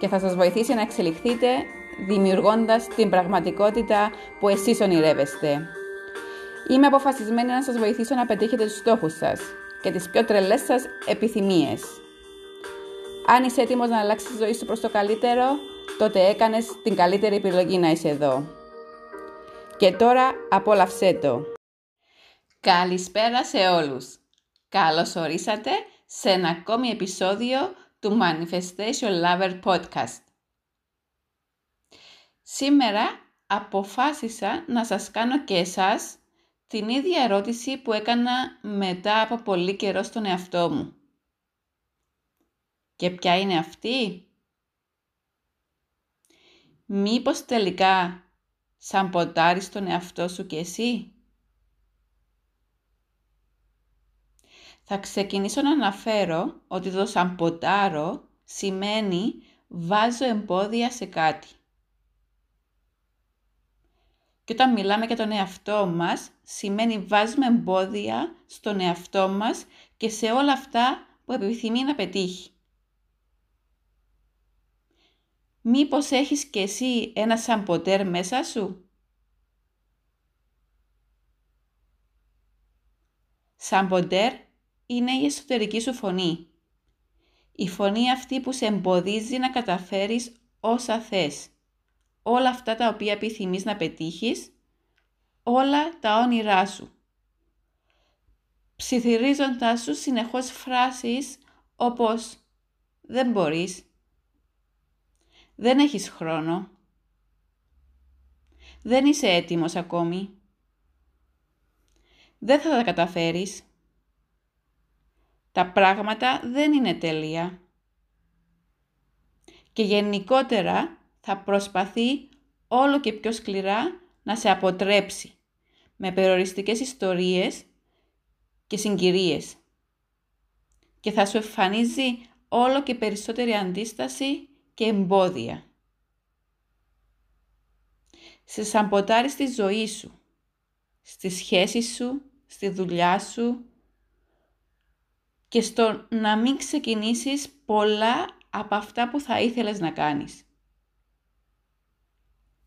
και θα σας βοηθήσει να εξελιχθείτε δημιουργώντας την πραγματικότητα που εσείς ονειρεύεστε. Είμαι αποφασισμένη να σας βοηθήσω να πετύχετε τους στόχους σας και τις πιο τρελές σας επιθυμίες. Αν είσαι έτοιμος να αλλάξεις τη ζωή σου προς το καλύτερο, τότε έκανες την καλύτερη επιλογή να είσαι εδώ. Και τώρα απόλαυσέ το. Καλησπέρα σε όλους. Καλώς ορίσατε σε ένα ακόμη επεισόδιο του Manifestation Lover Podcast. Σήμερα αποφάσισα να σας κάνω και εσάς την ίδια ερώτηση που έκανα μετά από πολύ καιρό στον εαυτό μου. Και ποια είναι αυτή; Μήπως τελικά σαν ποτάρεις τον εαυτό σου και εσύ; Θα ξεκινήσω να αναφέρω ότι το σαμποτάρω σημαίνει βάζω εμπόδια σε κάτι. Και όταν μιλάμε για τον εαυτό μας, σημαίνει βάζουμε εμπόδια στον εαυτό μας και σε όλα αυτά που επιθυμεί να πετύχει. Μήπως έχεις και εσύ ένα σαμποτέρ μέσα σου; Σαμποτέρ είναι η εσωτερική σου φωνή. Η φωνή αυτή που σε εμποδίζει να καταφέρεις όσα θες. Όλα αυτά τα οποία επιθυμείς να πετύχεις, όλα τα όνειρά σου. Ψιθυρίζοντάς σου συνεχώς φράσεις όπως «Δεν μπορείς», «Δεν έχεις χρόνο», «Δεν είσαι έτοιμος ακόμη», «Δεν θα τα καταφέρεις», τα πράγματα δεν είναι τέλεια. Και γενικότερα θα προσπαθεί όλο και πιο σκληρά να σε αποτρέψει με περιοριστικές ιστορίες και συγκυρίες. Και θα σου εμφανίζει όλο και περισσότερη αντίσταση και εμπόδια. Σε σαμποτάρει στη ζωή σου, στη σχέση σου, στη δουλειά σου, και στο να μην ξεκινήσεις πολλά από αυτά που θα ήθελες να κάνεις.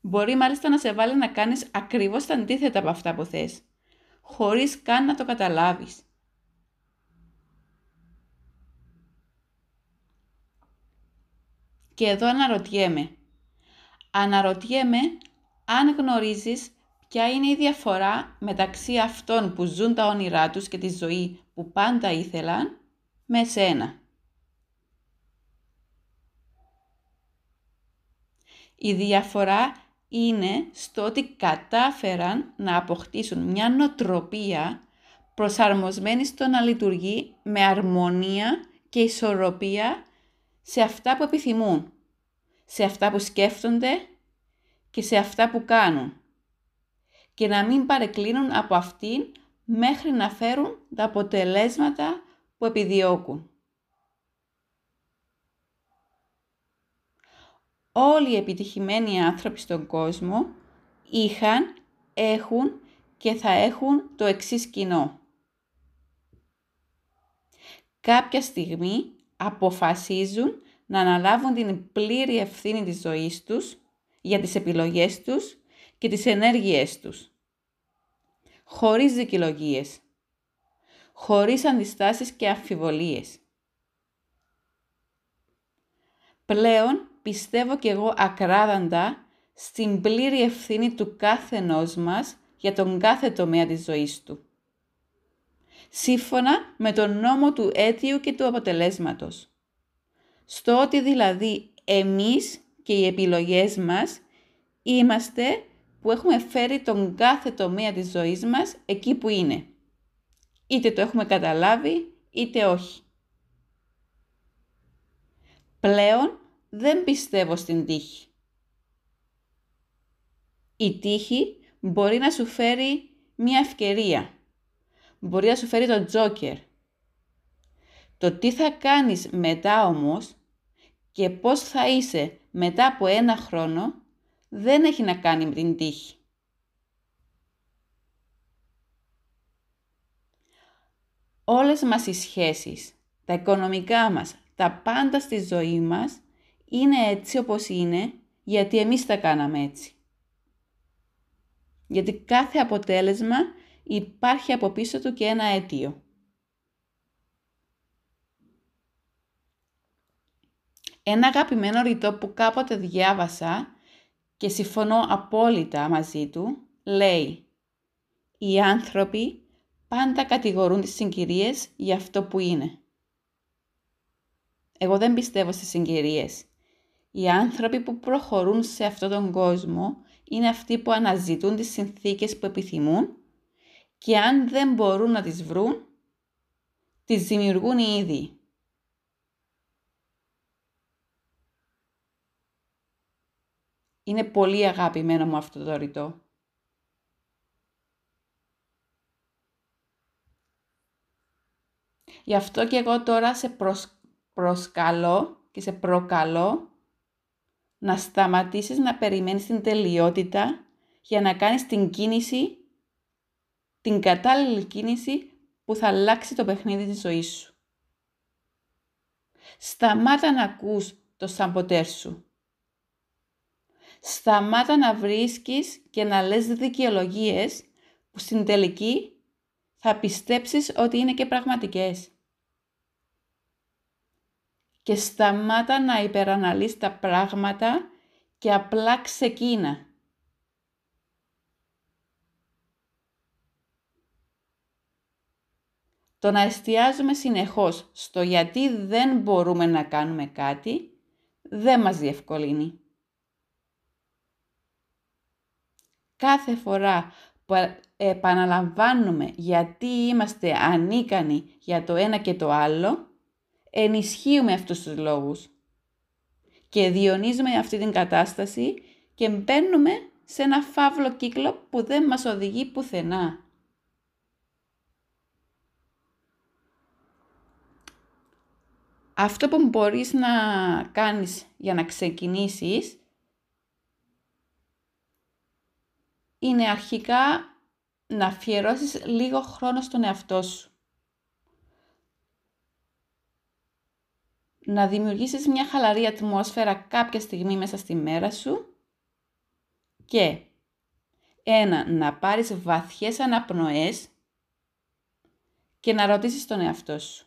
Μπορεί μάλιστα να σε βάλει να κάνεις ακριβώς τα αντίθετα από αυτά που θες, χωρίς καν να το καταλάβεις. Και εδώ αναρωτιέμαι. Αναρωτιέμαι αν γνωρίζεις ποια είναι η διαφορά μεταξύ αυτών που ζουν τα όνειρά τους και τη ζωή που πάντα ήθελαν με σένα; Η διαφορά είναι στο ότι κατάφεραν να αποκτήσουν μια νοτροπία προσαρμοσμένη στο να λειτουργεί με αρμονία και ισορροπία σε αυτά που επιθυμούν, σε αυτά που σκέφτονται και σε αυτά που κάνουν και να μην παρεκκλίνουν από αυτήν μέχρι να φέρουν τα αποτελέσματα που επιδιώκουν. Όλοι οι επιτυχημένοι άνθρωποι στον κόσμο είχαν, έχουν και θα έχουν το εξής κοινό. Κάποια στιγμή αποφασίζουν να αναλάβουν την πλήρη ευθύνη της ζωής τους για τις επιλογές τους και τις ενέργειές τους. Χωρίς δικαιολογίες. Χωρίς αντιστάσεις και αμφιβολίες. Πλέον πιστεύω και εγώ ακράδαντα στην πλήρη ευθύνη του κάθε μας για τον κάθε τομέα της ζωής του. Σύμφωνα με τον νόμο του αίτιου και του αποτελέσματος. Στο ότι δηλαδή εμείς και οι επιλογές μας είμαστε που έχουμε φέρει τον κάθε τομέα της ζωής μας εκεί που είναι. Είτε το έχουμε καταλάβει, είτε όχι. Πλέον δεν πιστεύω στην τύχη. Η τύχη μπορεί να σου φέρει μια ευκαιρία. Μπορεί να σου φέρει το τζόκερ. Το τι θα κάνεις μετά όμως και πώς θα είσαι μετά από ένα χρόνο δεν έχει να κάνει με την τύχη. Όλες μας οι σχέσεις, τα οικονομικά μας, τα πάντα στη ζωή μας είναι έτσι όπως είναι γιατί εμείς τα κάναμε έτσι. Γιατί κάθε αποτέλεσμα υπάρχει από πίσω του και ένα αίτιο. Ένα αγαπημένο ρητό που κάποτε διάβασα και συμφωνώ απόλυτα μαζί του, λέει «Οι άνθρωποι πάντα κατηγορούν τις συγκυρίες για αυτό που είναι». Εγώ δεν πιστεύω στις συγκυρίες. Οι άνθρωποι που προχωρούν σε αυτόν τον κόσμο είναι αυτοί που αναζητούν τις συνθήκες που επιθυμούν και αν δεν μπορούν να τις βρουν, τις δημιουργούν οι Είναι πολύ αγαπημένο μου αυτό το ρητό. Γι' αυτό και εγώ τώρα σε προσκαλώ και σε προκαλώ να σταματήσεις να περιμένεις την τελειότητα για να κάνεις την κίνηση, την κατάλληλη κίνηση που θα αλλάξει το παιχνίδι της ζωής σου. Σταμάτα να ακούς το σαμποτέρ σου. Σταμάτα να βρίσκεις και να λες δικαιολογίες που στην τελική θα πιστέψεις ότι είναι και πραγματικές. Και σταμάτα να υπεραναλύεις τα πράγματα και απλά ξεκίνα. Το να εστιάζουμε συνεχώς στο γιατί δεν μπορούμε να κάνουμε κάτι, δεν μας διευκολύνει. Κάθε φορά που επαναλαμβάνουμε γιατί είμαστε ανίκανοι για το ένα και το άλλο, ενισχύουμε αυτούς τους λόγους και διονύζουμε αυτή την κατάσταση και μπαίνουμε σε ένα φαύλο κύκλο που δεν μας οδηγεί πουθενά. Αυτό που μπορείς να κάνεις για να ξεκινήσεις είναι αρχικά να αφιερώσεις λίγο χρόνο στον εαυτό σου. Να δημιουργήσεις μια χαλαρή ατμόσφαιρα κάποια στιγμή μέσα στη μέρα σου και ένα, να πάρεις βαθιές αναπνοές και να ρωτήσεις τον εαυτό σου.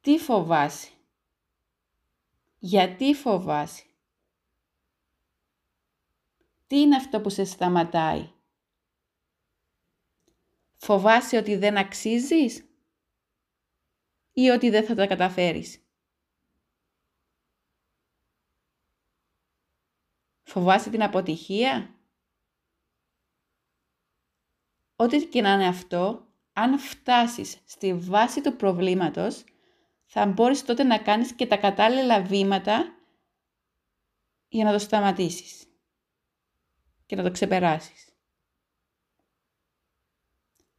Τι φοβάσαι; Γιατί φοβάσαι; Τι είναι αυτό που σε σταματάει; Φοβάσαι ότι δεν αξίζεις ή ότι δεν θα τα καταφέρεις; Φοβάσαι την αποτυχία; Ό,τι και να είναι αυτό, αν φτάσεις στη βάση του προβλήματος, θα μπορείς τότε να κάνεις και τα κατάλληλα βήματα για να το σταματήσεις και να το ξεπεράσεις.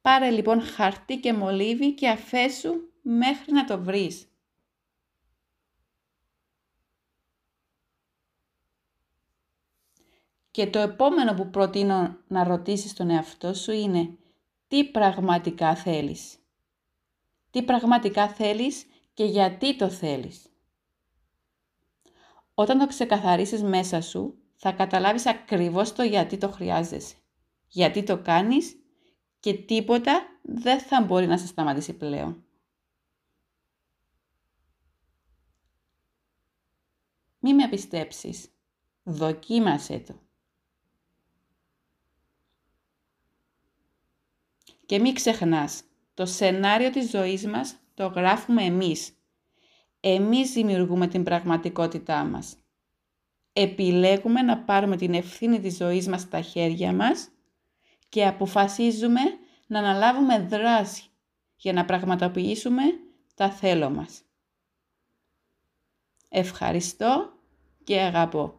Πάρε λοιπόν χαρτί και μολύβι και αφέσου μέχρι να το βρεις. Και το επόμενο που προτείνω να ρωτήσεις τον εαυτό σου είναι τι πραγματικά θέλεις; Τι πραγματικά θέλεις και γιατί το θέλεις; Όταν το ξεκαθαρίσεις μέσα σου, θα καταλάβεις ακριβώς το γιατί το χρειάζεσαι. Γιατί το κάνεις και τίποτα δεν θα μπορεί να σε σταματήσει πλέον. Μη με πιστέψεις. Δοκίμασέ το. Και μην ξεχνάς, το σενάριο της ζωής μας το γράφουμε εμείς. Εμείς δημιουργούμε την πραγματικότητά μας επιλέγουμε να πάρουμε την ευθύνη της ζωής μας στα χέρια μας και αποφασίζουμε να αναλάβουμε δράση για να πραγματοποιήσουμε τα θέλω μας. Ευχαριστώ και αγαπώ.